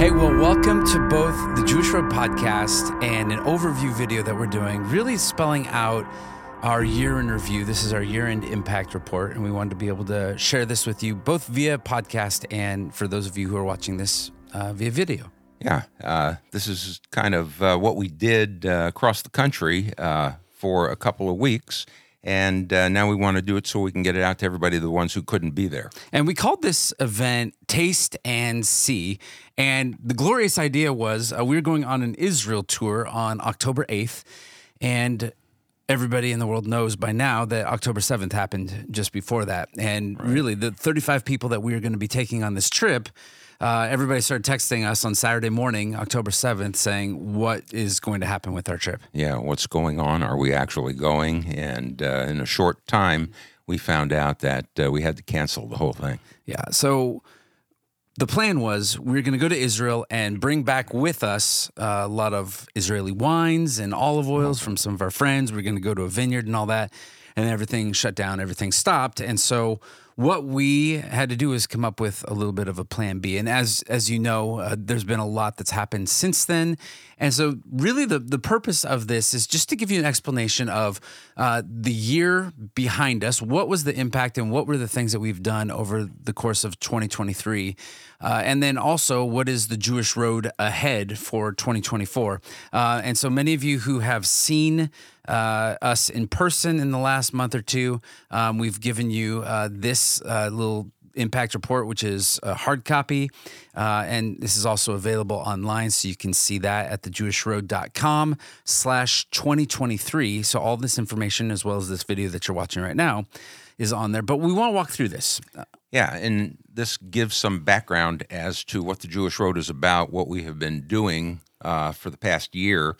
Hey, well, welcome to both the Jewish Road podcast and an overview video that we're doing, really spelling out our year in review. This is our year end impact report, and we wanted to be able to share this with you both via podcast and for those of you who are watching this uh, via video. Yeah, uh, this is kind of uh, what we did uh, across the country uh, for a couple of weeks. And uh, now we want to do it so we can get it out to everybody, the ones who couldn't be there. And we called this event Taste and See. And the glorious idea was uh, we were going on an Israel tour on October 8th. And everybody in the world knows by now that October 7th happened just before that. And really, the 35 people that we are going to be taking on this trip uh, everybody started texting us on Saturday morning, October 7th, saying what is going to happen with our trip. Yeah, what's going on? Are we actually going? And uh, in a short time, we found out that uh, we had to cancel the whole thing. Yeah. So the plan was we are going to go to Israel and bring back with us uh, a lot of Israeli wines and olive oils from some of our friends. We are going to go to a vineyard and all that. And everything shut down, everything stopped. And so what we had to do is come up with a little bit of a plan B. And as as you know, uh, there's been a lot that's happened since then. And so, really, the the purpose of this is just to give you an explanation of uh, the year behind us. What was the impact, and what were the things that we've done over the course of 2023, uh, and then also what is the Jewish road ahead for 2024. Uh, and so, many of you who have seen uh, us in person in the last month or two. Um, we've given you uh, this uh, little impact report, which is a hard copy. Uh, and this is also available online. So you can see that at thejewishroad.com slash 2023. So all this information, as well as this video that you're watching right now, is on there. But we want to walk through this. Yeah, and this gives some background as to what the Jewish Road is about, what we have been doing uh, for the past year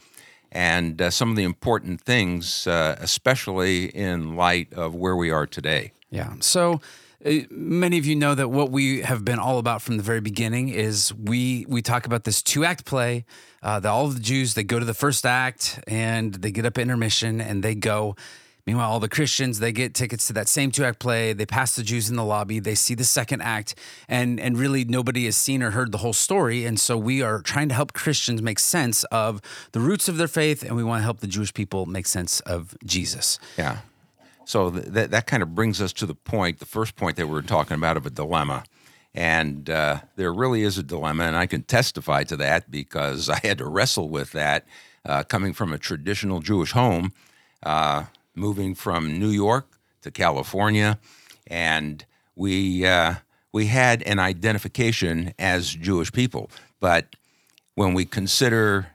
and uh, some of the important things, uh, especially in light of where we are today. Yeah. So uh, many of you know that what we have been all about from the very beginning is we we talk about this two act play. Uh, that all of the Jews they go to the first act and they get up intermission and they go Meanwhile, all the Christians they get tickets to that same two act play. They pass the Jews in the lobby. They see the second act, and and really nobody has seen or heard the whole story. And so we are trying to help Christians make sense of the roots of their faith, and we want to help the Jewish people make sense of Jesus. Yeah. So th- that that kind of brings us to the point, the first point that we were talking about of a dilemma. And uh, there really is a dilemma, and I can testify to that because I had to wrestle with that uh, coming from a traditional Jewish home. Uh, moving from New York to California, and we uh, we had an identification as Jewish people. But when we consider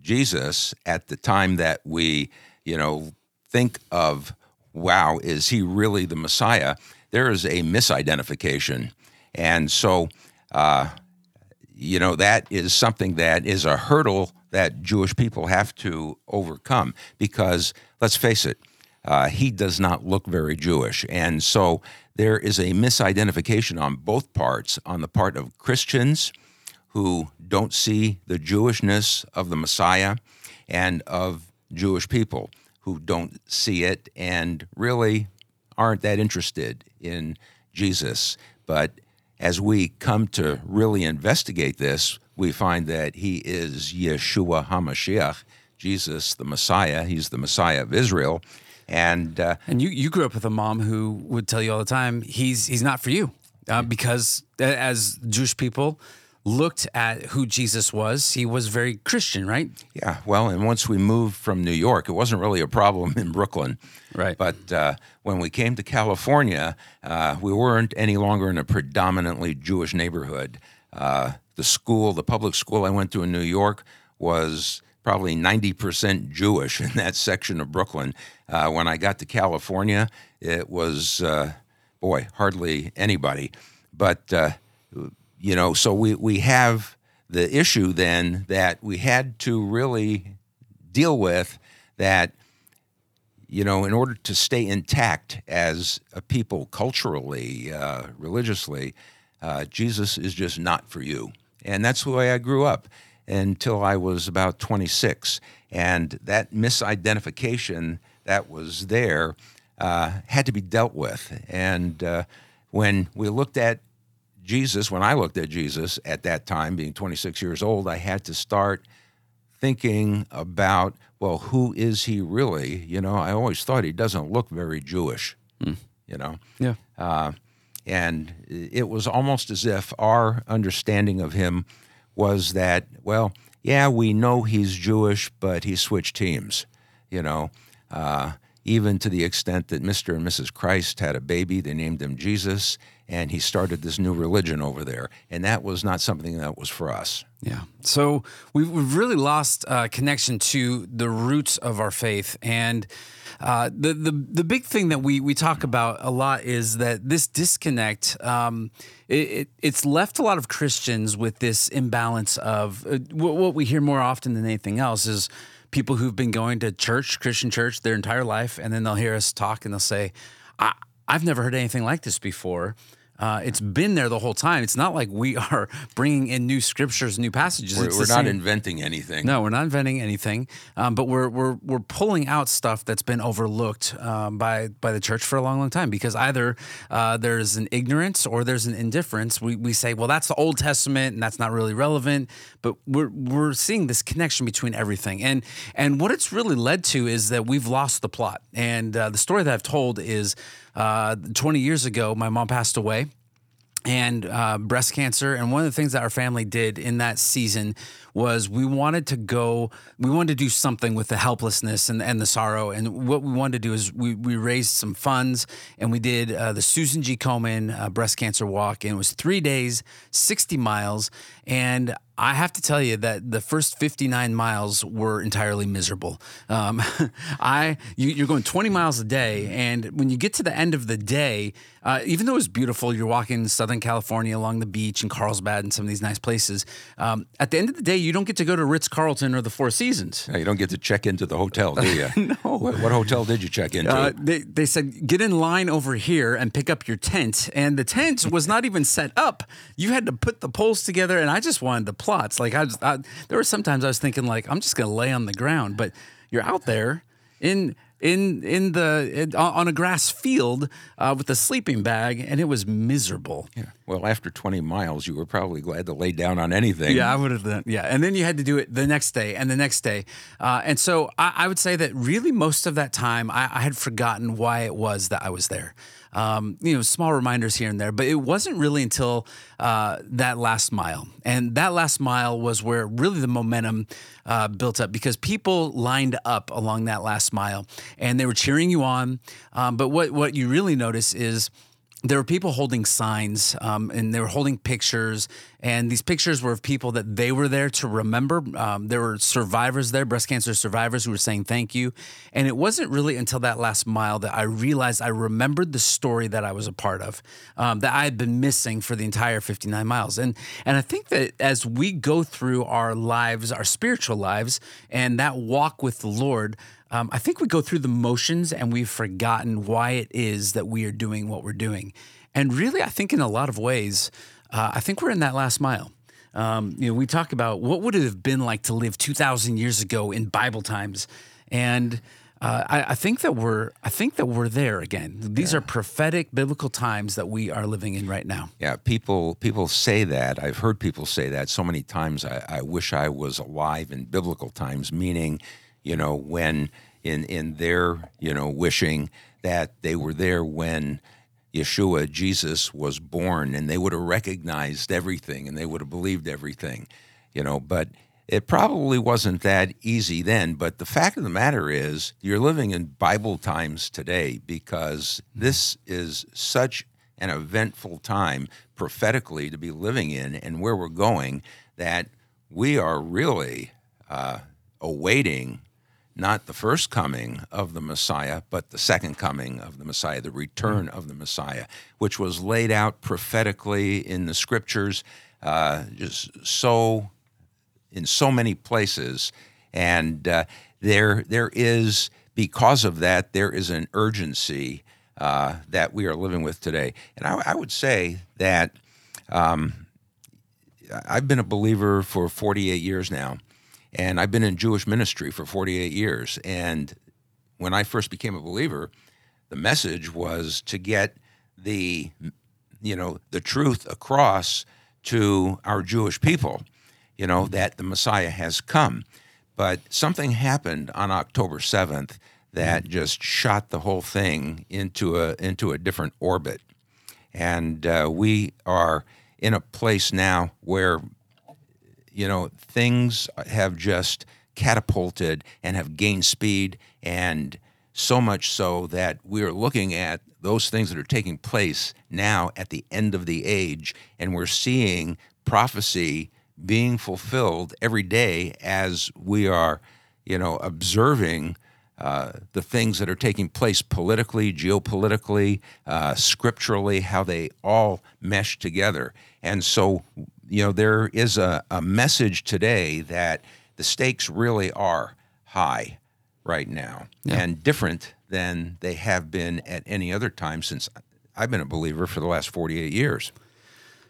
Jesus at the time that we, you know, think of, wow, is he really the Messiah? There is a misidentification, and so. Uh, you know that is something that is a hurdle that Jewish people have to overcome because let's face it, uh, he does not look very Jewish. And so there is a misidentification on both parts, on the part of Christians who don't see the Jewishness of the Messiah and of Jewish people who don't see it and really aren't that interested in Jesus. But as we come to really investigate this, we find that he is Yeshua HaMashiach, Jesus the Messiah. He's the Messiah of Israel. And uh, and you you grew up with a mom who would tell you all the time he's he's not for you uh, because as Jewish people looked at who Jesus was, he was very Christian, right? Yeah. Well, and once we moved from New York, it wasn't really a problem in Brooklyn. Right. But uh, when we came to California, uh, we weren't any longer in a predominantly Jewish neighborhood. Uh, the school, the public school I went to in New York, was probably 90% Jewish in that section of Brooklyn. Uh, when I got to California, it was, uh, boy, hardly anybody. But, uh, you know, so we, we have the issue then that we had to really deal with that, you know, in order to stay intact as a people culturally, uh, religiously, uh, Jesus is just not for you. And that's the way I grew up until I was about 26. And that misidentification that was there uh, had to be dealt with. And uh, when we looked at Jesus, when I looked at Jesus at that time, being 26 years old, I had to start thinking about, well, who is he really? You know, I always thought he doesn't look very Jewish, you know? Yeah. Uh, and it was almost as if our understanding of him was that, well, yeah, we know he's Jewish, but he switched teams, you know. Uh, even to the extent that Mr. and Mrs. Christ had a baby, they named him Jesus, and he started this new religion over there. And that was not something that was for us. Yeah. So we've, we've really lost uh, connection to the roots of our faith. And uh, the, the, the big thing that we, we talk about a lot is that this disconnect, um, it, it, it's left a lot of Christians with this imbalance of uh, what, we hear more often than anything else is people who've been going to church, Christian church, their entire life, and then they'll hear us talk and they'll say, I, I've never heard anything like this before. Uh, it's been there the whole time. It's not like we are bringing in new scriptures, new passages. We're, we're not inventing anything. no, we're not inventing anything, um, but we're we're we're pulling out stuff that's been overlooked um, by by the church for a long, long time because either uh, there's an ignorance or there's an indifference. We we say, well, that's the Old Testament and that's not really relevant, but we're we're seeing this connection between everything, and and what it's really led to is that we've lost the plot. And uh, the story that I've told is uh, 20 years ago, my mom passed away and uh, breast cancer. And one of the things that our family did in that season was we wanted to go, we wanted to do something with the helplessness and, and the sorrow. And what we wanted to do is we, we raised some funds and we did uh, the Susan G. Komen uh, breast cancer walk. And it was three days, 60 miles. And I have to tell you that the first 59 miles were entirely miserable. Um, I you, you're going 20 miles a day, and when you get to the end of the day, uh, even though it was beautiful, you're walking in Southern California along the beach in Carlsbad and some of these nice places. Um, at the end of the day, you don't get to go to Ritz Carlton or the Four Seasons. Yeah, You don't get to check into the hotel, do you? no. What, what hotel did you check into? Uh, they, they said, get in line over here and pick up your tent. And the tent was not even set up. You had to put the poles together. And I just wanted the plots. Like, I, just, I there were sometimes I was thinking, like, I'm just going to lay on the ground. But you're out there in. In in the in, on a grass field uh, with a sleeping bag, and it was miserable. yeah. Well, after 20 miles, you were probably glad to lay down on anything. Yeah, I would have done. Yeah, and then you had to do it the next day and the next day, uh, and so I, I would say that really most of that time I, I had forgotten why it was that I was there. Um, you know, small reminders here and there, but it wasn't really until uh, that last mile, and that last mile was where really the momentum uh, built up because people lined up along that last mile and they were cheering you on. Um, but what what you really notice is there were people holding signs um, and they were holding pictures and these pictures were of people that they were there to remember. Um, there were survivors there breast cancer survivors who were saying thank you. And it wasn't really until that last mile that i realized i remembered the story that i was a part of um, that i had been missing for the entire 59 miles. And and i think that as we go through our lives our spiritual lives and that walk with the lord um, I think we go through the motions and we've forgotten why it is that we are doing what we're doing. And really, I think in a lot of ways, uh, I think we're in that last mile. Um, you know, we talk about what would it have been like to live 2,000 years ago in Bible times, and uh, I, I think that we're I think that we're there again. These are prophetic biblical times that we are living in right now. Yeah, people people say that. I've heard people say that so many times. I, I wish I was alive in biblical times, meaning, you know, when in in their you know wishing that they were there when Yeshua Jesus was born, and they would have recognized everything, and they would have believed everything, you know. But it probably wasn't that easy then. But the fact of the matter is, you're living in Bible times today because this is such an eventful time prophetically to be living in and where we're going that we are really uh, awaiting not the first coming of the Messiah, but the second coming of the Messiah, the return of the Messiah, which was laid out prophetically in the scriptures, uh, just so in so many places, and uh, there there is because of that there is an urgency uh, that we are living with today, and I, I would say that um, I've been a believer for 48 years now, and I've been in Jewish ministry for 48 years, and when I first became a believer, the message was to get the you know, the truth across to our Jewish people, you know, that the Messiah has come. But something happened on October 7th that just shot the whole thing into a into a different orbit. And uh, we are in a place now where you know things have just catapulted and have gained speed and so much so that we are looking at those things that are taking place now at the end of the age and we're seeing prophecy being fulfilled every day as we are you know observing uh, the things that are taking place politically, geopolitically, uh, scripturally, how they all mesh together. And so, you know, there is a, a message today that the stakes really are high right now yeah. and different than they have been at any other time since I've been a believer for the last 48 years.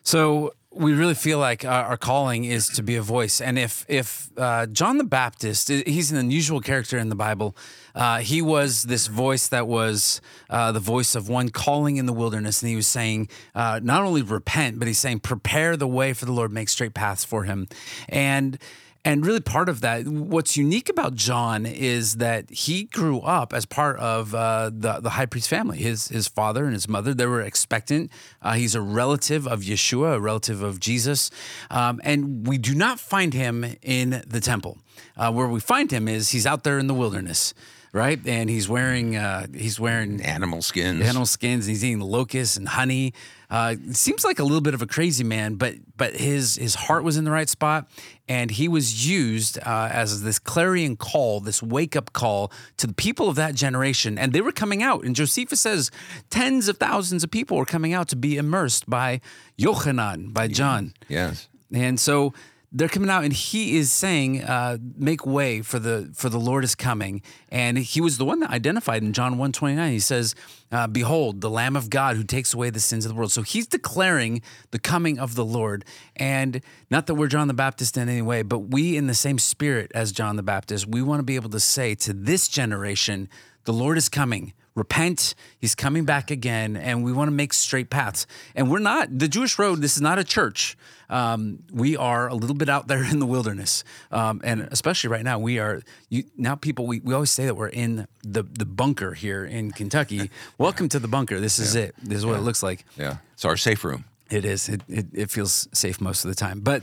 So, we really feel like our calling is to be a voice. And if if uh, John the Baptist, he's an unusual character in the Bible. Uh, he was this voice that was uh, the voice of one calling in the wilderness, and he was saying uh, not only repent, but he's saying prepare the way for the Lord, make straight paths for him. And and really, part of that, what's unique about John is that he grew up as part of uh, the the high priest family. His his father and his mother they were expectant. Uh, he's a relative of Yeshua, a relative of Jesus, um, and we do not find him in the temple. Uh, where we find him is he's out there in the wilderness right? And he's wearing uh, he's wearing animal skins, animal skins. and he's eating locusts and honey. Uh, seems like a little bit of a crazy man, but but his his heart was in the right spot, and he was used uh, as this clarion call, this wake up call to the people of that generation, and they were coming out. And Josephus says tens of thousands of people were coming out to be immersed by Yochanan, by John. Yes. And so they're coming out and he is saying uh, make way for the for the lord is coming. And he was the one that identified in john 129 he says uh, behold the lamb of god who takes away the sins of the world. So he's declaring the coming of the lord. And not that we're john the baptist in any way but we in the same spirit as john the baptist we want to be able to say to this generation the lord is coming repent he's coming back again and we want to make straight paths. And we're not the jewish road this is not a church. Um, we are a little bit out there in the wilderness. Um, and especially right now we are you, now people we, we always say that we're in the the bunker here in kentucky. Welcome to the bunker. This is yeah. it. This is what yeah. it looks like. Yeah. It's our safe room it is. It, it, it, feels safe most of the time. But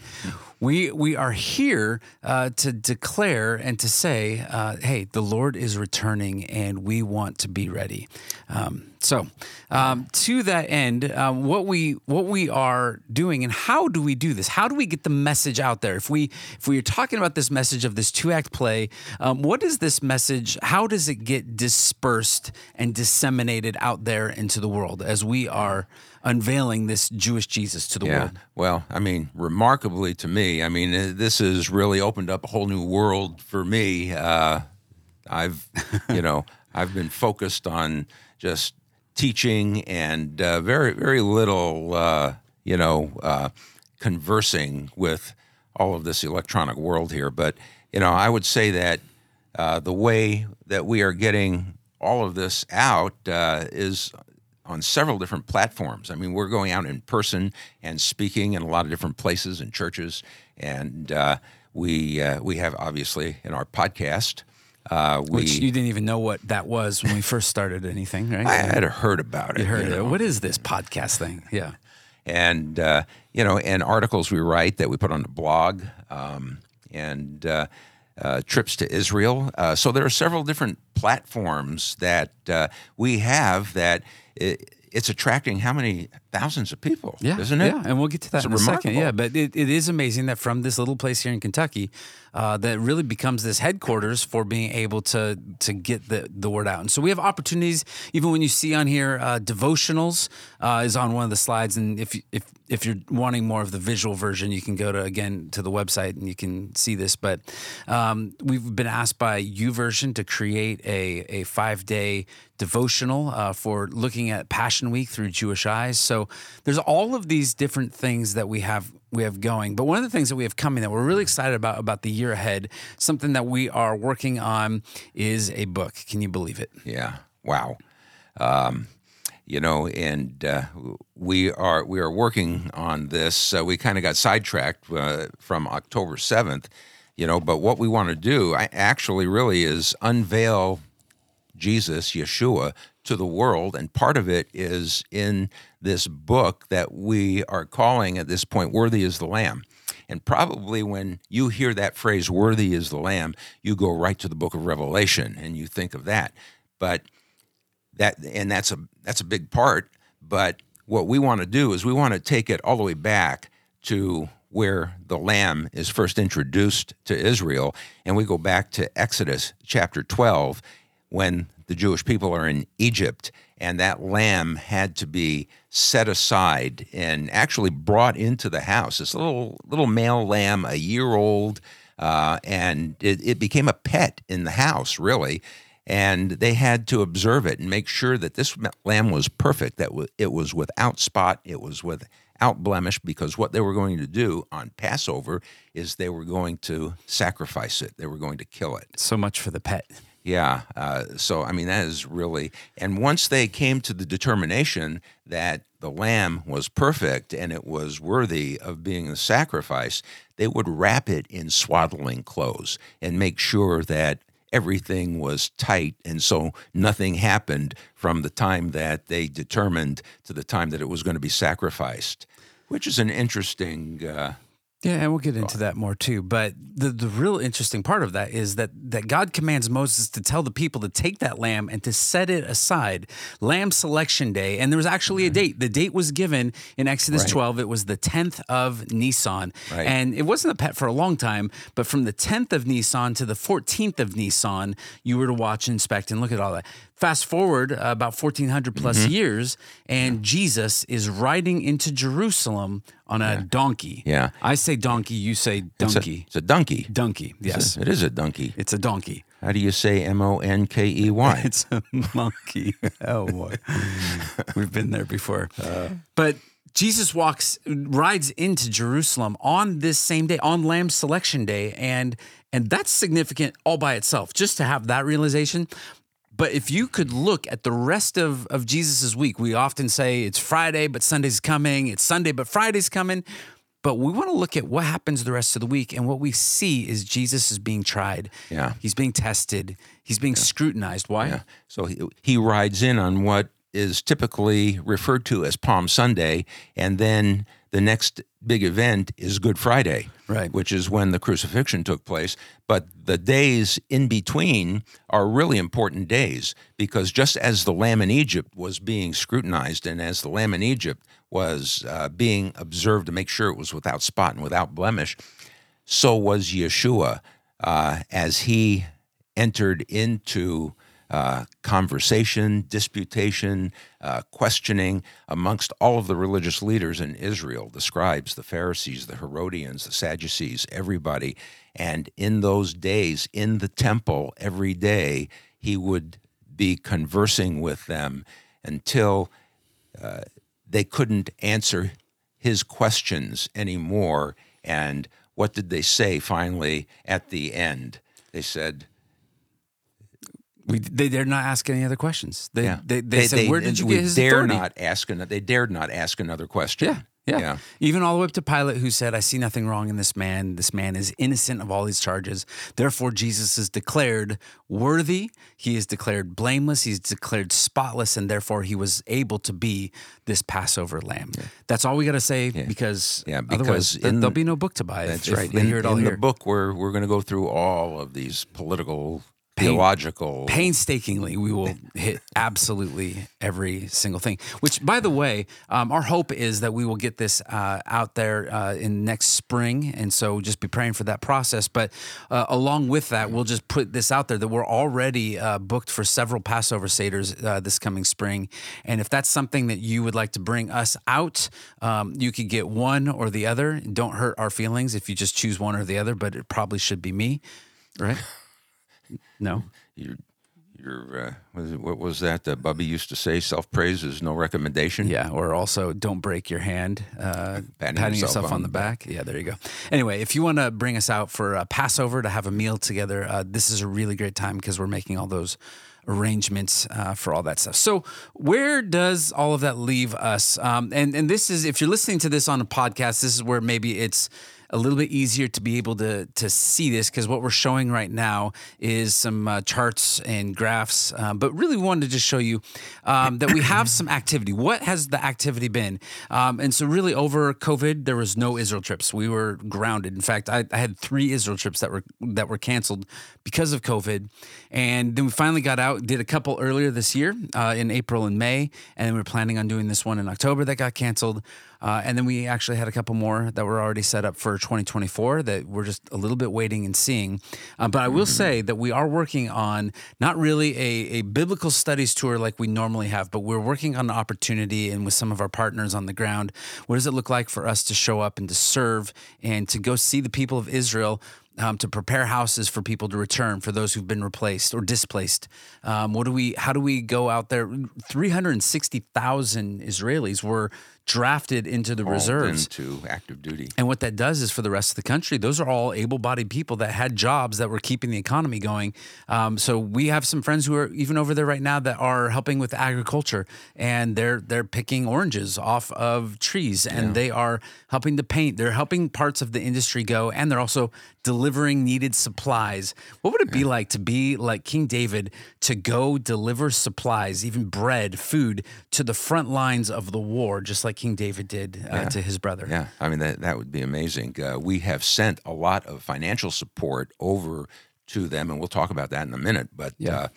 we we are here uh, to declare and to say, uh, hey, the Lord is returning, and we want to be ready. Um, so, um, to that end, um, what we what we are doing, and how do we do this? How do we get the message out there? If we if we are talking about this message of this two act play, um, what is this message? How does it get dispersed and disseminated out there into the world as we are? Unveiling this Jewish Jesus to the yeah. world. Well, I mean, remarkably to me, I mean, uh, this has really opened up a whole new world for me. Uh, I've, you know, I've been focused on just teaching and uh, very, very little, uh, you know, uh, conversing with all of this electronic world here. But, you know, I would say that uh, the way that we are getting all of this out is on several different platforms. I mean, we're going out in person and speaking in a lot of different places and churches, and uh, we uh, we have obviously in our podcast. Uh, we, Which you didn't even know what that was when we first started anything, right? I had heard about it. You heard you know? it. What is this podcast thing? Yeah. And, uh, you know, and articles we write that we put on the blog um, and uh, uh, trips to Israel. Uh, so there are several different platforms that uh, we have that it, it's attracting how many thousands of people? Yeah, isn't it? Yeah, and we'll get to that it's in a second. Yeah, but it, it is amazing that from this little place here in Kentucky, uh, that really becomes this headquarters for being able to to get the, the word out. And so we have opportunities. Even when you see on here, uh, devotionals uh, is on one of the slides, and if if if you're wanting more of the visual version, you can go to again to the website and you can see this. But um, we've been asked by YouVersion to create a a five day devotional uh, for looking at Passion Week through Jewish eyes. So there's all of these different things that we have we have going. But one of the things that we have coming that we're really excited about about the year ahead, something that we are working on, is a book. Can you believe it? Yeah. Wow. Um, you know, and uh, we are we are working on this. Uh, we kind of got sidetracked uh, from October seventh, you know, but what we want to do, I actually, really, is unveil Jesus, Yeshua, to the world, and part of it is in this book that we are calling at this point "Worthy is the Lamb." And probably when you hear that phrase, worthy is the Lamb, you go right to the book of Revelation and you think of that. But that and that's a that's a big part. But what we want to do is we want to take it all the way back to where the lamb is first introduced to Israel, and we go back to Exodus chapter 12 when the Jewish people are in Egypt, and that lamb had to be set aside and actually brought into the house. This little little male lamb, a year old, uh, and it, it became a pet in the house, really and they had to observe it and make sure that this lamb was perfect that it was without spot it was without blemish because what they were going to do on passover is they were going to sacrifice it. They were going to kill it. So much for the pet yeah uh, so i mean that is really and once they came to the determination that the lamb was perfect and it was worthy of being a sacrifice they would wrap it in swaddling clothes and make sure that everything was tight. And so nothing happened from the time that they determined to the time that it was going to be sacrificed, which is an interesting. Uh, yeah, and we'll get into that more too. But the, the real interesting part of that is that that God commands Moses to tell the people to take that lamb and to set it aside. Lamb selection day. And there was actually a mm-hmm. date. The date was given in Exodus right. 12. It was the 10th of Nisan. Right. And it wasn't a pet for a long time, but from the 10th of Nisan to the 14th of Nisan, you were to watch, inspect, and look at all that. Fast forward uh, about 1400 plus mm-hmm. years, and yeah. Jesus is riding into Jerusalem on a yeah. donkey. Yeah. I say donkey, you say donkey. It's a, it's a donkey. Donkey, yes. A, it is a donkey. It's a donkey. How do you say M O N K E Y? It's a monkey. oh boy. We've been there before. Uh, but Jesus walks rides into Jerusalem on this same day, on Lamb Selection Day, and and that's significant all by itself. Just to have that realization. But if you could look at the rest of, of Jesus' week, we often say it's Friday, but Sunday's coming, it's Sunday, but Friday's coming. But we want to look at what happens the rest of the week. And what we see is Jesus is being tried. Yeah. He's being tested. He's being yeah. scrutinized. Why? Yeah. So he, he rides in on what is typically referred to as Palm Sunday. And then the next big event is Good Friday, right. which is when the crucifixion took place. But the days in between are really important days because just as the lamb in Egypt was being scrutinized and as the lamb in Egypt was uh, being observed to make sure it was without spot and without blemish, so was Yeshua uh, as he entered into uh, conversation, disputation, uh, questioning amongst all of the religious leaders in Israel the scribes, the Pharisees, the Herodians, the Sadducees, everybody. And in those days, in the temple, every day, he would be conversing with them until uh, they couldn't answer his questions anymore. And what did they say finally at the end? They said, we, they dare not ask any other questions. They yeah. they, they, they, said, "Where did you get his dare authority?" Not ask an, they dared not ask another question. Yeah, yeah, yeah. Even all the way up to Pilate, who said, "I see nothing wrong in this man. This man is innocent of all these charges. Therefore, Jesus is declared worthy. He is declared blameless. He's declared spotless, and therefore, he was able to be this Passover lamb." Yeah. That's all we got to say yeah. because yeah, because in, there'll be no book to buy. That's if, right. If in, in the book, we're we're going to go through all of these political theological. Painstakingly, we will hit absolutely every single thing. Which, by the way, um, our hope is that we will get this uh, out there uh, in next spring, and so just be praying for that process. But uh, along with that, we'll just put this out there that we're already uh, booked for several Passover seders uh, this coming spring, and if that's something that you would like to bring us out, um, you could get one or the other. Don't hurt our feelings if you just choose one or the other, but it probably should be me, right? No. You're you're uh, what was that that Bubby used to say? Self praise is no recommendation. Yeah, or also don't break your hand, uh, Patting patting, yourself on on, the the back. Yeah, there you go. Anyway, if you want to bring us out for a Passover to have a meal together, uh, this is a really great time because we're making all those arrangements uh, for all that stuff. So, where does all of that leave us? Um, and and this is if you're listening to this on a podcast, this is where maybe it's a little bit easier to be able to to see this because what we're showing right now is some uh, charts and graphs. Um, but really wanted to just show you um, that we have some activity. What has the activity been? Um, and so really over COVID, there was no Israel trips. We were grounded. In fact, I, I had three Israel trips that were that were canceled because of COVID. And then we finally got out, did a couple earlier this year uh, in April and May, and then we were planning on doing this one in October that got canceled. Uh, and then we actually had a couple more that were already set up for 2024 that we're just a little bit waiting and seeing. Uh, but I will say that we are working on not really a, a biblical studies tour like we normally have, but we're working on an opportunity and with some of our partners on the ground. What does it look like for us to show up and to serve and to go see the people of Israel? um, to prepare houses for people to return for those who've been replaced or displaced. Um, what do we? How do we go out there? Three hundred sixty thousand Israelis were drafted into the Called reserves. into active duty. And what that does is for the rest of the country, those are all able bodied people that had jobs that were keeping the economy going. Um, so we have some friends who are even over there right now that are helping with agriculture and they're they're picking oranges off of trees and they are helping to paint. They're helping parts of the industry go and they're also delivering needed supplies. What would it be like to be like King David to go deliver supplies, even bread, food to the front lines of the war, just like King David did uh, to his brother? Yeah, I mean that that would be amazing. Uh, we have sent a lot of financial support over to them, and we'll talk about that in a minute. But uh,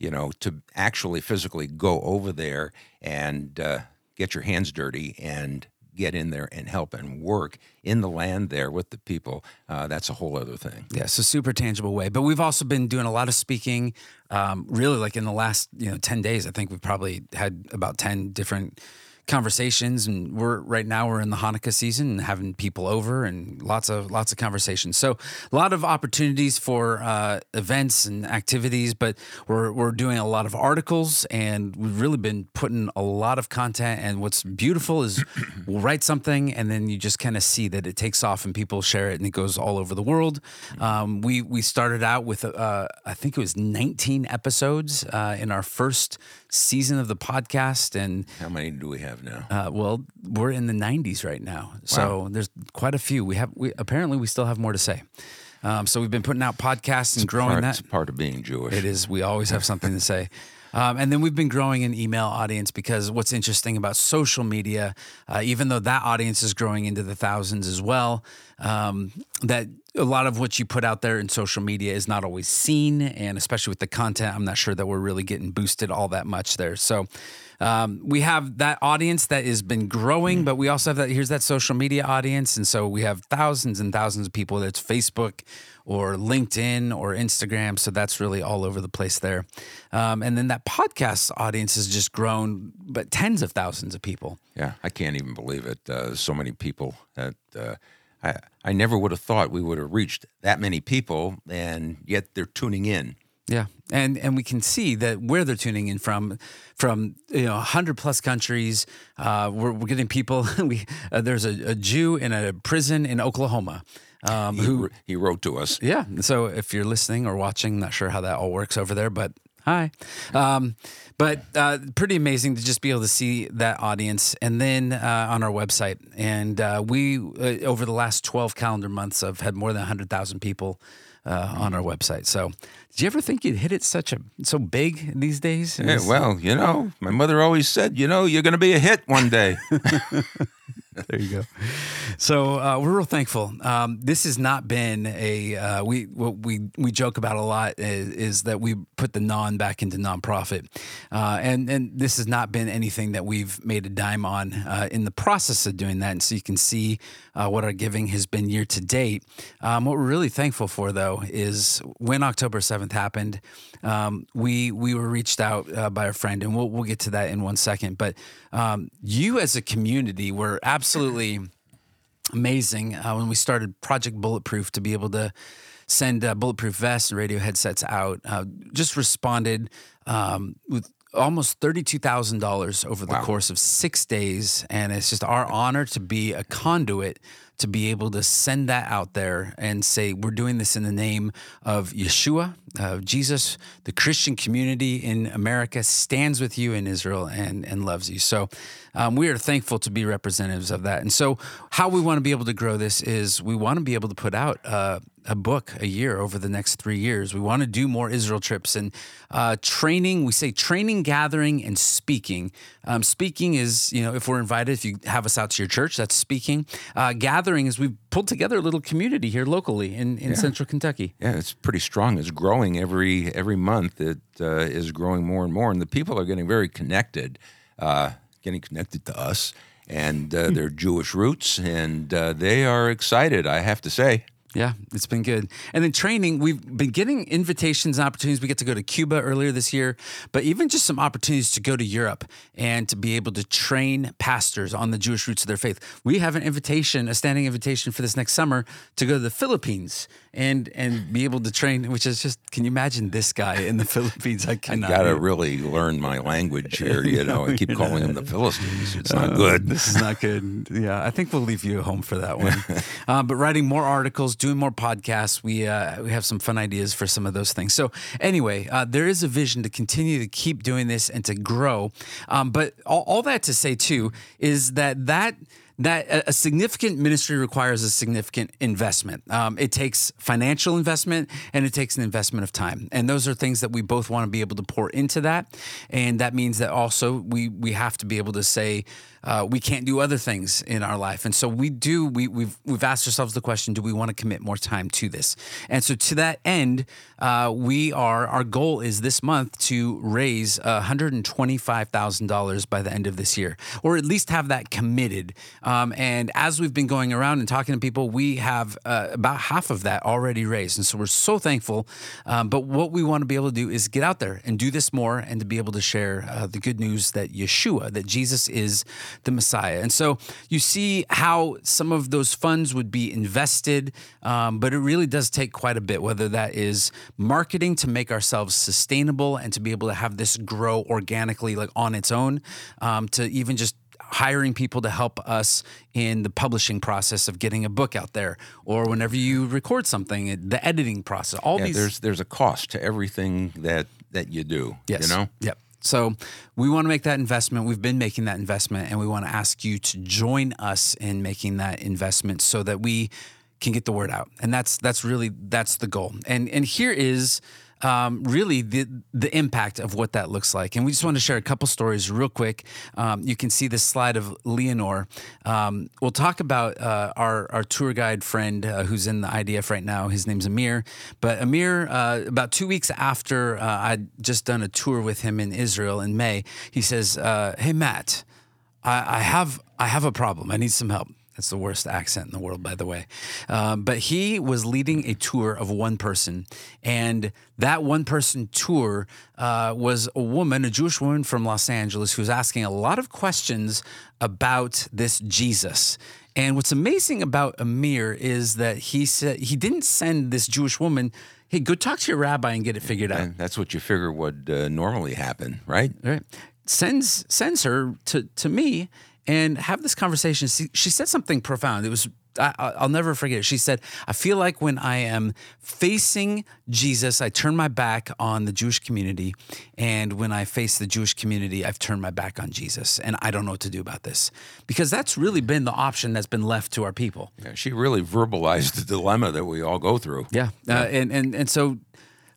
you know, to actually physically go over there and uh, get your hands dirty and get in there and help and work in the land there with the people, uh, that's a whole other thing. Yeah, so super tangible way. But we've also been doing a lot of speaking. Um, really, like in the last you know ten days, I think we've probably had about ten different conversations, and we're right now we're in the Hanukkah season and having people over and lots of lots of conversations. So a lot of opportunities for uh, events and activities. But we're we're doing a lot of articles, and we've really been putting a lot of content. And what's beautiful is we'll write something, and then you just kind of see that it takes off, and people share it, and it goes all over the world. Um, we we started out with uh, I think it was 19 episodes uh, in our first season of the podcast, and How many do we have now? uh, well, we're in the 90s right now, so there's quite a few. We have we apparently we still have more to say. Um, so we've been putting out podcasts and growing part, that. It's part of being Jewish. It is. We always have something to say. Um, and then we've been growing an email audience because what's interesting about social media, uh, even though that audience is growing into the thousands as well, um, that a lot of what you put out there in social media is not always seen. And especially with the content, I'm not sure that we're really getting boosted all that much there. So um, we have that audience that has been growing, but we also have that here's that social media audience. And so we have thousands and thousands of people that's Facebook or LinkedIn or Instagram. So that's really all over the place there. Um, and then that podcast audience has just grown, but tens of thousands of people. Yeah, I can't even believe it. Uh, so many people that uh, I I never would have thought we would have reached that many people, and yet they're tuning in. Yeah, and and we can see that where they're tuning in from, from you know hundred plus countries. Uh, we're, we're getting people. we uh, there's a, a Jew in a prison in Oklahoma. Um, He, who he wrote to us. Yeah. So if you're listening or watching, not sure how that all works over there, but hi. Um, but uh, pretty amazing to just be able to see that audience. And then uh, on our website, and uh, we uh, over the last 12 calendar months have had more than 100,000 people. Uh, on our website. So, did you ever think you'd hit it such a so big these days? Yeah, well, you know, my mother always said, you know, you're going to be a hit one day. there you go. So uh, we're real thankful. Um, this has not been a uh, we what we we joke about a lot is, is that we put the non back into nonprofit, uh, and and this has not been anything that we've made a dime on uh, in the process of doing that. And so you can see uh, what our giving has been year to date. Um, what we're really thankful for though is when October seventh happened, um, we we were reached out uh, by a friend, and we'll we'll get to that in one second. But um, you as a community were absolutely amazing uh, when we started Project Bulletproof to be able to send uh, bulletproof vests and radio headsets out. Uh, just responded um, with almost $32,000 over the Wow. course of six days. And it's just our honor to be a conduit to be able to send that out there and say, we're doing this in the name of Yeshua, of Jesus. The Christian community in America stands with you in Israel and, and loves you. So um, we are thankful to be representatives of that. And so, how we want to be able to grow this is we want to be able to put out uh, a book a year over the next three years. We want to do more Israel trips and uh, training. We say training, gathering, and speaking. Um, speaking is, you know, if we're invited, if you have us out to your church, that's speaking. Uh, gathering is we've pulled together a little community here locally in, in central Kentucky. Yeah, it's pretty strong. It's growing every every month. It uh, is growing more and more, and the people are getting very connected, uh, getting connected to us and uh, their Jewish roots, and uh, they are excited. I have to say. Yeah, it's been good. And then training, we've been getting invitations and opportunities. We get to go to Cuba earlier this year, but even just some opportunities to go to Europe and to be able to train pastors on the Jewish roots of their faith. We have an invitation, a standing invitation for this next summer to go to the Philippines and and be able to train, which is just can you imagine this guy in the Philippines? I I cannot. got to really learn my language here. You know, I keep calling them the Philistines. It's not good. This is not good. Yeah, I think we'll leave you at home for that one. uh, but writing more articles, doing more podcasts, we uh, we have some fun ideas for some of those things. So anyway, uh, there is a vision to continue to keep doing this and to grow. Um, but all, all that to say too is that that that a significant ministry requires a significant investment. Um, it takes financial investment and it takes an investment of time, and those are things that we both want to be able to pour into that. And that means that also we we have to be able to say uh, we can't do other things in our life, and so we do. We, we've we've asked ourselves the question: Do we want to commit more time to this? And so to that end, uh, we are our goal is this month to raise one hundred and twenty five thousand dollars by the end of this year, or at least have that committed. Um, and as we've been going around and talking to people, we have uh, about half of that already raised, and so we're so thankful. Um, but what we want to be able to do is get out there and do this more, and to be able to share uh, the good news that Yeshua, that Jesus is the Messiah. And so you see how some of those funds would be invested, um, but it really does take quite a bit, whether that is marketing to make ourselves sustainable and to be able to have this grow organically, like on its own, um, to even just hiring people to help us in the publishing process of getting a book out there or whenever you record something the editing process all Yeah, these there's there's a cost to everything that that you do. Yes. You know. Yep. So we want to make that investment. We've been making that investment, and we want to ask you to join us in making that investment so that we can get the word out. And that's that's really that's the goal. And and here is um, really the the impact of what that looks like. And we just want to share a couple stories real quick. Um, you can see this slide of Leonore. Um, we'll talk about uh, our our tour guide friend uh, who's in the IDF right now. His name's Amir. But Amir, uh, about two weeks after uh, I'd just done a tour with him in Israel in May, he says, uh, "Hey Matt, I, I have I have a problem. I need some help." That's the worst accent in the world, by the way. Um, but he was leading a tour of one person, and that one person tour uh, was a woman, a Jewish woman from Los Angeles, who was asking a lot of questions about this Jesus. And what's amazing about Amir is that he said he didn't send this Jewish woman, "Hey, go talk to your rabbi and get it figured out." And that's what you figure would uh, normally happen, right? right sends sends her to to me and have this conversation she, she said something profound it was I, I- I'll never forget it. She said, I feel like when I am facing Jesus, I turn my back on the Jewish community. And when I face the Jewish community, I've turned my back on Jesus. And I don't know what to do about this. Because that's really been the option that's been left to our people. Yeah, she really verbalized the dilemma that we all go through. Yeah. Uh, and, and, and so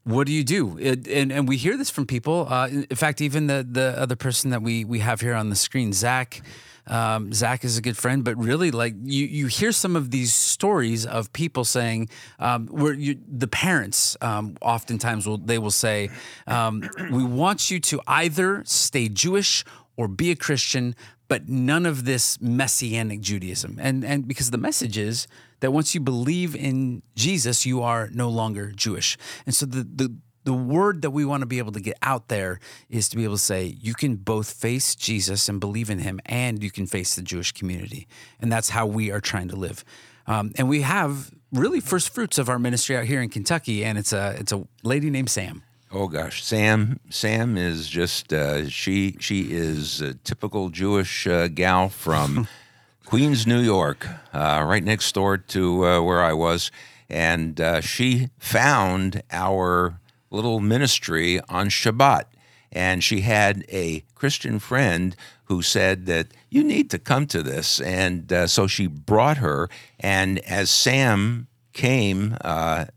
what do you do? It, and, and we hear this from people. Uh, in fact, even the, the other person that we, we have here on the screen, Zach, um, Zach is a good friend, but really, like you, you hear some of these stories of people saying, um, where you, the parents um, oftentimes will they will say, um, "We want you to either stay Jewish or be a Christian, but none of this messianic Judaism." And and because the message is that once you believe in Jesus, you are no longer Jewish. And so the the the word that we want to be able to get out there is to be able to say you can both face Jesus and believe in him and you can face the Jewish community. And that's how we are trying to live. Um, and we have really first fruits of our ministry out here in Kentucky, and it's a it's a lady named Sam. Oh gosh, Sam. Sam is just uh, she. She is a typical Jewish uh, gal from Queens, New York, uh, right next door to uh, where I was, and uh, she found our little ministry on Shabbat, and she had a Christian friend who said that you need to come to this, and uh, so she brought her, and as Sam came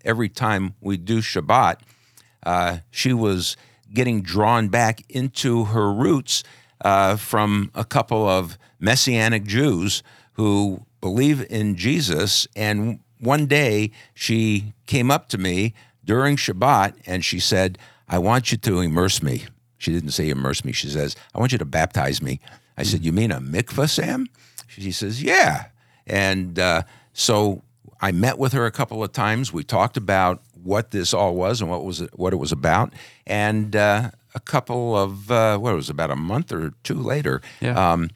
every time we do Shabbat uh, she was getting drawn back into her roots uh, from a couple of Messianic Jews who believe in Jesus. And one day she came up to me during Shabbat and she said, I want you to immerse me. She didn't say immerse me. She says, I want you to baptize me. I said, You mean a mikvah, Sam? She says, Yeah. And uh, so I met with her a couple of times. We talked about what this all was and what was it, what it was about. And uh, a couple of uh, what it was about a month or two later, Yeah. um,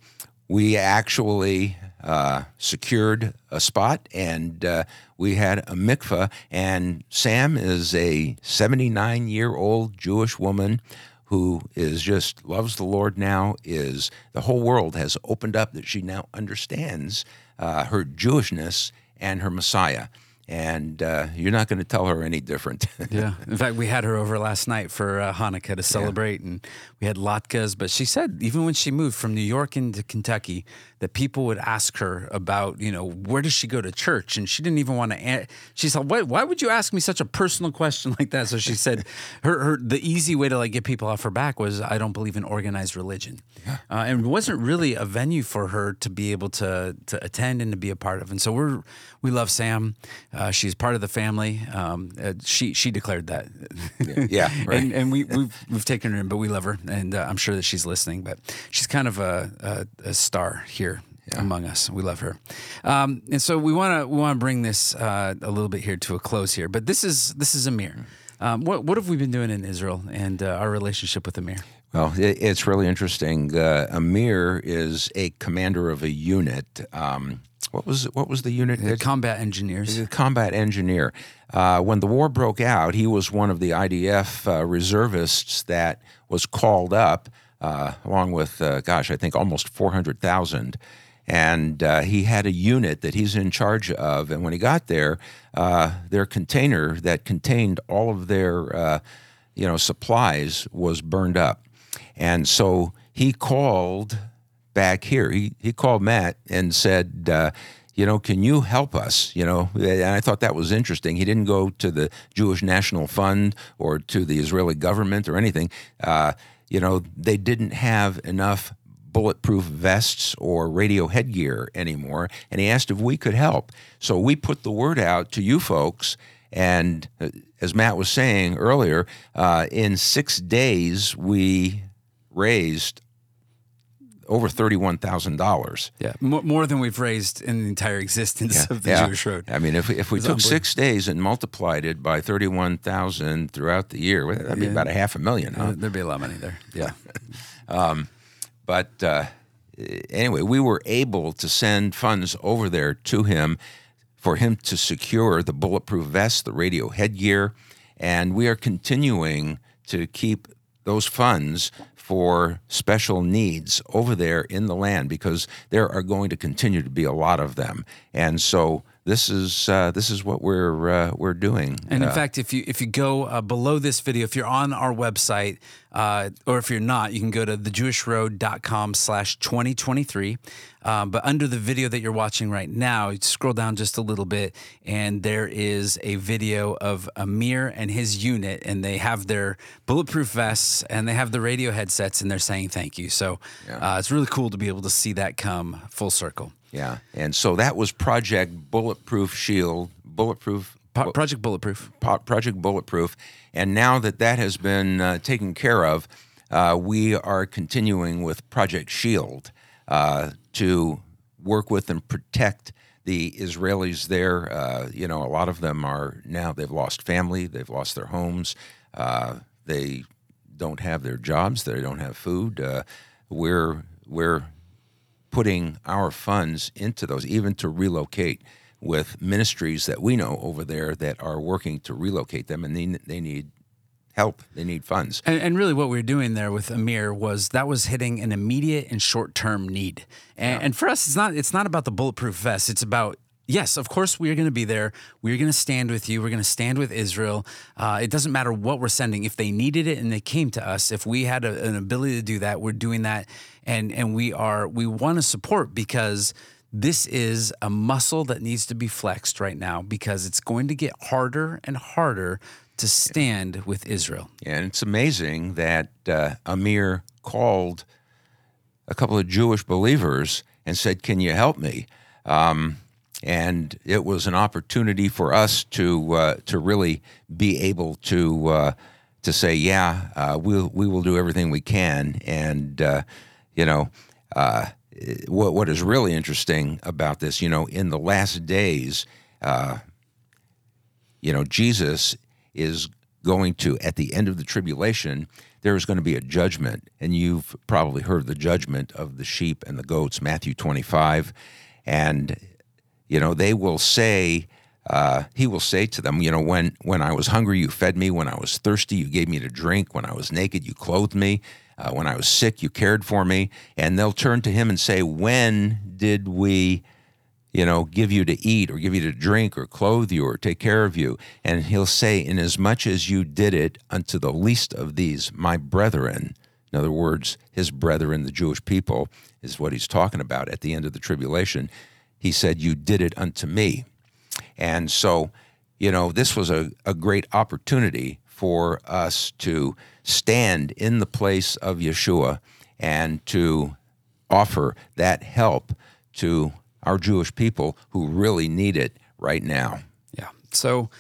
we actually uh, secured a spot and uh, we had a mikvah. And Sam is a 79 year old Jewish woman who is just loves the Lord now. Is the whole world has opened up that she now understands uh, her Jewishness and her Messiah. And uh, you're not going to tell her any different. Yeah. In fact, we had her over last night for uh, Hanukkah to celebrate, and we had latkes. But she said even when she moved from New York into Kentucky, that people would ask her about, you know, where does she go to church, and she didn't even want to. An- she said, "Why? Why would you ask me such a personal question like that?" So she said, her, her the easy way to like get people off her back was, "I don't believe in organized religion," uh, and it wasn't really a venue for her to be able to to attend and to be a part of. And so we're we love Sam. Uh, she's part of the family. Um, uh, she she declared that. yeah, right. and, and we we've, we've taken her in, but we love her, and uh, I'm sure that she's listening. But she's kind of a, a, a star here among us. We love her, um, and so we want to we want to bring this uh, a little bit here to a close here. But this is this is Amir. Um, what what have we been doing in Israel and uh, our relationship with Amir? Well, it, it's really interesting. Uh, Amir is a commander of a unit. Um, what was what was the unit? The combat engineers. The combat engineer. Uh, when the war broke out, he was one of the IDF uh, reservists that was called up, uh, along with, uh, gosh, I think almost 400,000. And uh, he had a unit that he's in charge of. And when he got there, uh, their container that contained all of their, uh, you know, supplies was burned up. And so he called back here. He he called Matt and said, uh, you know, can you help us? You know, and I thought that was interesting. He didn't go to the Jewish National Fund or to the Israeli government or anything. Uh, you know, they didn't have enough bulletproof vests or radio headgear anymore, and he asked if we could help. So we put the word out to you folks. And uh, as Matt was saying earlier, uh, in six days, we raised over thirty-one thousand dollars. Yeah, more, more than we've raised in the entire existence of the Jewish Road. I mean, if if we took six days and multiplied it by thirty-one thousand throughout the year, that'd be about a half a million, huh? Uh, There'd be a lot of money there. Yeah. But uh, anyway, we were able to send funds over there to him for him to secure the bulletproof vest, the radio headgear, and we are continuing to keep those funds for special needs over there in the land because there are going to continue to be a lot of them, and so this is uh, this is what we're uh, we're doing. And in Uh, fact, if you if you go uh, below this video, if you're on our website, uh, or if you're not, you can go to thejewishroad.com slash 2023. Um, but under the video that you're watching right now, you scroll down just a little bit, and there is a video of Amir and his unit, and they have their bulletproof vests and they have the radio headsets, and they're saying thank you. So uh, it's really cool to be able to see that come full circle. Yeah, and so that was Project Bulletproof Shield, Bulletproof Po- Project Bulletproof. Po- Project Bulletproof. And now that that has been uh, taken care of, uh, we are continuing with Project Shield uh, to work with and protect the Israelis there. Uh, you know, a lot of them are now, they've lost family, they've lost their homes, uh, they don't have their jobs, they don't have food. Uh, we're, we're putting our funds into those, even to relocate. with ministries that we know over there that are working to relocate them, and they, they need help. They need funds. And, and, really, what we were doing there with Amir was that was hitting an immediate and short term need. And, yeah. and, for us, it's not it's not about the bulletproof vest. It's about yes, of course, we are going to be there. We're going to stand with you. We're going to stand with Israel. Uh, it doesn't matter what we're sending. If they needed it and they came to us, if we had a, an ability to do that, we're doing that. And and we are we want to support because this is a muscle that needs to be flexed right now because it's going to get harder and harder to stand with Israel. Yeah, And it's amazing that uh, Amir called a couple of Jewish believers and said, Can you help me? Um, and it was an opportunity for us to uh, to really be able to uh, to say, yeah, uh, we'll we will do everything we can. And uh, you know, uh, what what is really interesting about this, you know, in the last days, uh, you know, Jesus is going to at the end of the tribulation. There is going to be a judgment, and you've probably heard the judgment of the sheep and the goats, Matthew 25. And you know, they will say, uh, he will say to them, you know, when when I was hungry, you fed me. When I was thirsty, you gave me to drink. When I was naked, you clothed me. Uh, when I was sick, you cared for me. And they'll turn to him and say, When did we, you know, give you to eat or give you to drink or clothe you or take care of you? And he'll say, Inasmuch as you did it unto the least of these, my brethren. In other words, his brethren, the Jewish people, is what he's talking about at the end of the tribulation he said, You did it unto me. And so, you know, this was a, a great opportunity for us to stand in the place of Yeshua and to offer that help to our Jewish people who really need it right now. Yeah. So,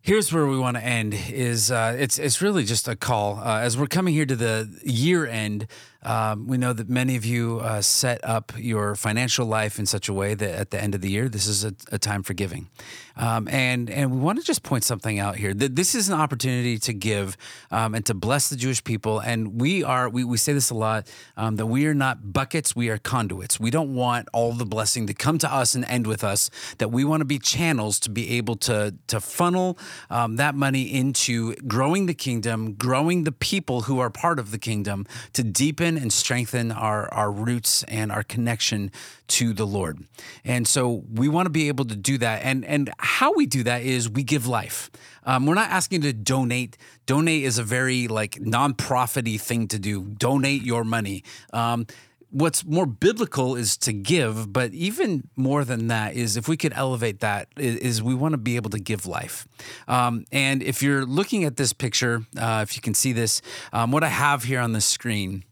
here's where we want to end is uh, it's it's really just a call uh, as we're coming here to the year end um, we know that many of you uh, set up your financial life in such a way that at the end of the year, this is a, a time for giving. Um, and, and we want to just point something out here that this is an opportunity to give um, and to bless the Jewish people. And we are, we, we say this a lot, um, that we are not buckets, we are conduits. We don't want all the blessing to come to us and end with us, that we want to be channels to be able to, to funnel um, that money into growing the kingdom, growing the people who are part of the kingdom, to deepen and strengthen our, our roots and our connection to the Lord. And so we want to be able to do that. And, and how we do that is we give life. Um, we're not asking to donate. Donate is a very like non-profity thing to do. Donate your money. Um, what's more biblical is to give but even more than that is if we could elevate that is, we want to be able to give life um, and if you're looking at this picture uh, if you can see this um, what i have here on the screen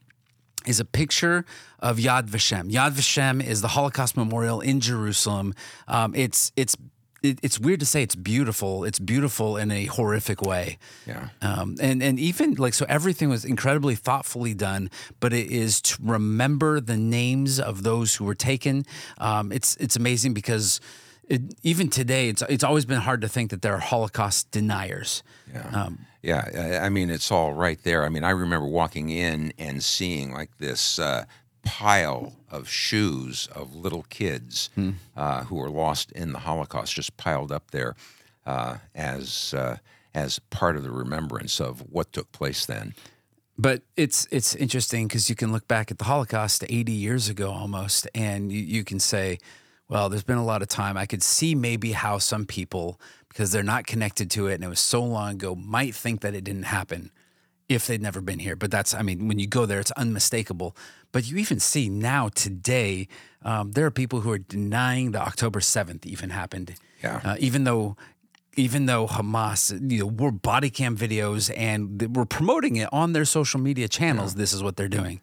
is a picture of Yad Vashem. Yad Vashem is the Holocaust memorial in Jerusalem. Um, it's it's it's weird to say it's beautiful. It's beautiful in a horrific way. Yeah. Um, and and even like so, everything was incredibly thoughtfully done. But it is to remember the names of those who were taken. Um, it's it's amazing because it, even today, it's it's always been hard to think that there are Holocaust deniers. Yeah. Um, yeah, I mean, it's all right there. I mean, I remember walking in and seeing like this uh, pile of shoes of little kids hmm. uh, who were lost in the Holocaust, just piled up there uh, as uh, as part of the remembrance of what took place then. But it's it's interesting because you can look back at the Holocaust 80 years ago almost, and you, you can say, well, there's been a lot of time. I could see maybe how some people because they're not connected to it and it was so long ago might think that it didn't happen if they'd never been here. But that's, I mean, when you go there, it's unmistakable. But you even see now today, um, there are people who are denying the October 7th even happened. Yeah. Uh, even though even though Hamas, you know, we're body cam videos and we're promoting it on their social media channels, yeah. this is what they're doing.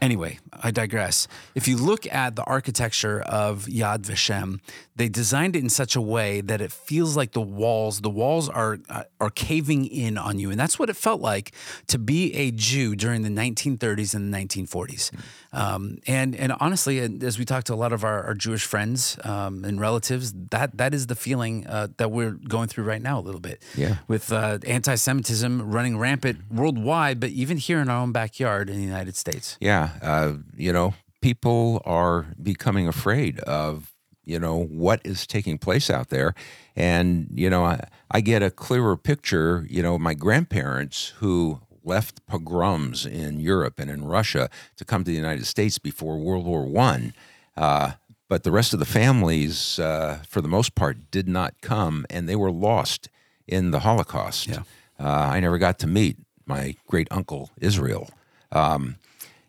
Anyway, I digress. If you look at the architecture of Yad Vashem, they designed it in such a way that it feels like the walls, the walls are uh, are caving in on you, and that's what it felt like to be a Jew during the 1930s and the 1940s. Mm. Um, and and honestly, as we talk to a lot of our, our Jewish friends um, and relatives, that that is the feeling uh, that we're going through right now a little bit. Yeah. With uh, anti-Semitism running rampant worldwide, but even here in our own backyard in the United States. Yeah, uh, you know, people are becoming afraid of you know, what is taking place out there. And, you know, I, I get a clearer picture, you know, my grandparents who left pogroms in Europe and in Russia to come to the United States before World War One. Uh, but the rest of the families, uh, for the most part, did not come, and they were lost in the Holocaust. Yeah. Uh, I never got to meet my great uncle Israel, um,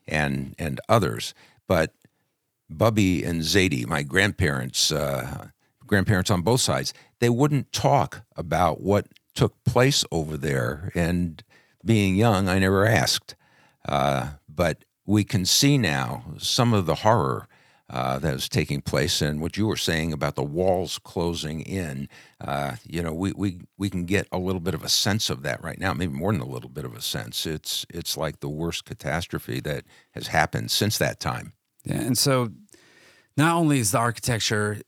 and and others, but Bubby and Zadie, my grandparents, uh, grandparents on both sides, they wouldn't talk about what took place over there. And being young, I never asked. Uh, but we can see now some of the horror uh, that is taking place, and what you were saying about the walls closing in. Uh, you know, we, we we can get a little bit of a sense of that right now, maybe more than a little bit of a sense. It's it's like the worst catastrophe that has happened since that time. Yeah, and so not only is the architecture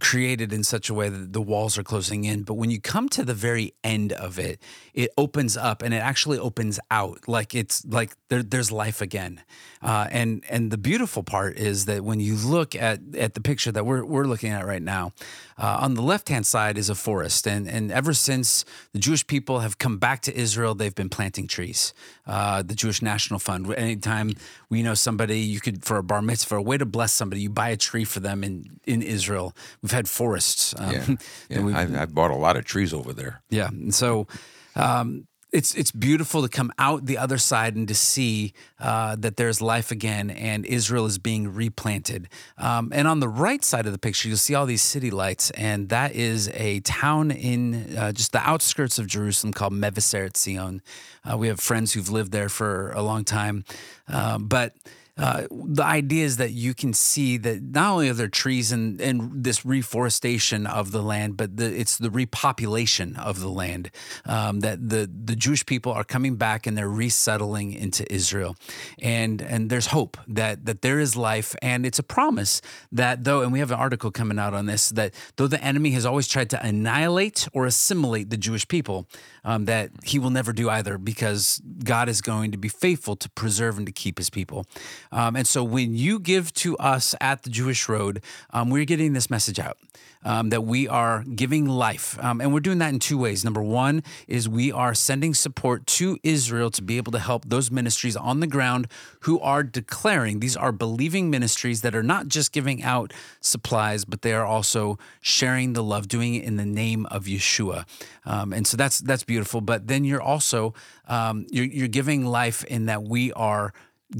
created in such a way that the walls are closing in, but when you come to the very end of it, it opens up and it actually opens out like it's like there, there's life again. Uh, and and the beautiful part is that when you look at at the picture that we're we're looking at right now, uh, on the left hand side is a forest, and and ever since the Jewish people have come back to Israel, they've been planting trees. Uh, the Jewish National Fund. Anytime we know somebody, you could for a bar mitzvah, a way to bless somebody, you buy a tree for them in in Israel. We've had forests. Um, yeah, yeah. I've, I've, bought a lot of trees over there. Yeah, and so. Um, it's it's beautiful to come out the other side and to see uh, that there's life again and Israel is being replanted. Um, and on the right side of the picture, you'll see all these city lights, and that is a town in uh, just the outskirts of Jerusalem called Mevaseret Zion. Uh, we have friends who've lived there for a long time, um, but uh, the idea is that you can see that not only are there trees and, and this reforestation of the land, but the, it's the repopulation of the land. Um, that the the Jewish people are coming back and they're resettling into Israel, and and there's hope that that there is life, and it's a promise that though, and we have an article coming out on this that though the enemy has always tried to annihilate or assimilate the Jewish people, um, that he will never do either because God is going to be faithful to preserve and to keep his people. Um, and so when you give to us at the Jewish Road, um, we're getting this message out um, that we are giving life. Um, and we're doing that in two ways. Number one is we are sending support to Israel to be able to help those ministries on the ground who are declaring these are believing ministries that are not just giving out supplies, but they are also sharing the love, doing it in the name of Yeshua. Um, and so that's that's beautiful. But then you're also um, you're, you're giving life in that we are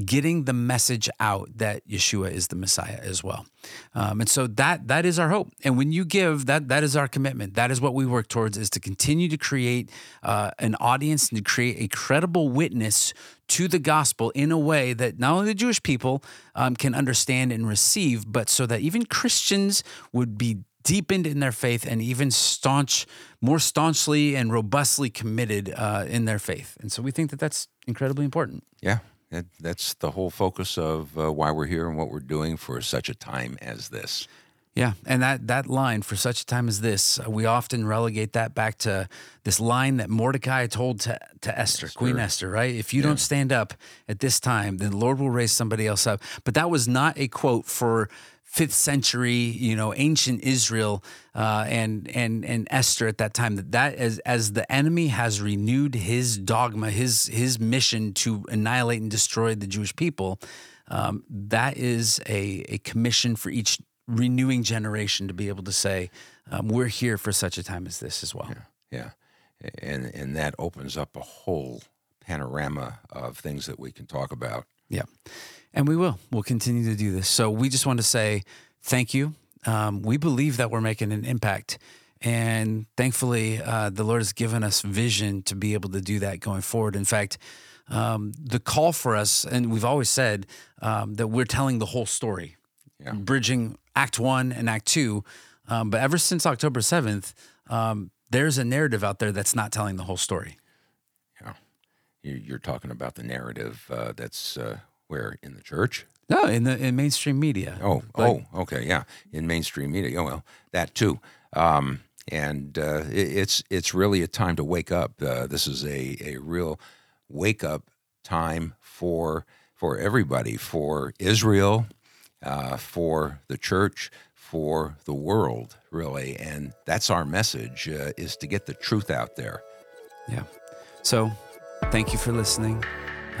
getting the message out that Yeshua is the Messiah as well. Um, and so that that is our hope. And when you give, that that is our commitment. That is what we work towards: is to continue to create uh, an audience and to create a credible witness to the gospel in a way that not only the Jewish people um, can understand and receive, but so that even Christians would be deepened in their faith and even staunch, more staunchly and robustly committed uh, in their faith. And so we think that that's incredibly important. Yeah, that, that's the whole focus of uh, why we're here and what we're doing for such a time as this. Yeah, and that that line for such a time as this, uh, we often relegate that back to this line that Mordecai told to, to Esther, Esther. Queen Esther, right? If you yeah. don't stand up at this time, then the Lord will raise somebody else up. But that was not a quote for fifth century, you know, ancient Israel uh, and and and Esther at that time. That that as as the enemy has renewed his dogma, his his mission to annihilate and destroy the Jewish people, um, that is a a commission for each renewing generation to be able to say, um, we're here for such a time as this as well. Yeah, yeah, and and that opens up a whole panorama of things that we can talk about. Yeah. And we will. We'll continue to do this. So we just want to say thank you. Um, we believe that we're making an impact. And thankfully, uh, the Lord has given us vision to be able to do that going forward. In fact, um, the call for us, and we've always said um, that we're telling the whole story, yeah. bridging Act One and Act Two. Um, but ever since October 7th, um, there's a narrative out there that's not telling the whole story. Yeah. You're talking about the narrative uh, that's uh, where in the church? No, in the in mainstream media. Oh, like, oh, okay, yeah, in mainstream media. Oh, well, that too. Um, and uh, it, it's it's really a time to wake up. Uh, this is a a real wake up time for for everybody, for Israel, uh, for the church, for the world, really. And that's our message: uh, is to get the truth out there. Yeah. So, thank you for listening.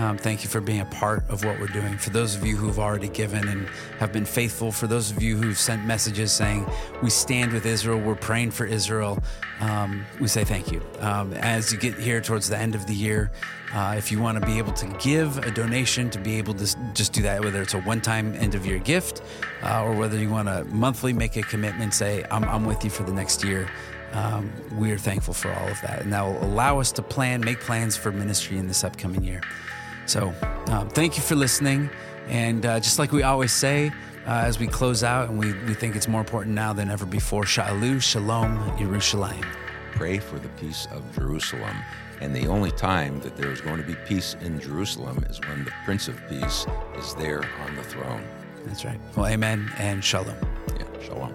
Um, thank you for being a part of what we're doing. For those of you who've already given and have been faithful, for those of you who've sent messages saying, We stand with Israel, we're praying for Israel, um, we say thank you. Um, as you get here towards the end of the year, uh, if you want to be able to give a donation, to be able to just do that, whether it's a one time end of year gift uh, or whether you want to monthly make a commitment, say, I'm, I'm with you for the next year. Um, we are thankful for all of that. And that will allow us to plan, make plans for ministry in this upcoming year. So um, thank you for listening. And uh, just like we always say, uh, as we close out, and we, we think it's more important now than ever before, Shalom Yerushalayim. Pray for the peace of Jerusalem. And the only time that there is going to be peace in Jerusalem is when the Prince of Peace is there on the throne. That's right. Well, amen and shalom. Yeah, shalom.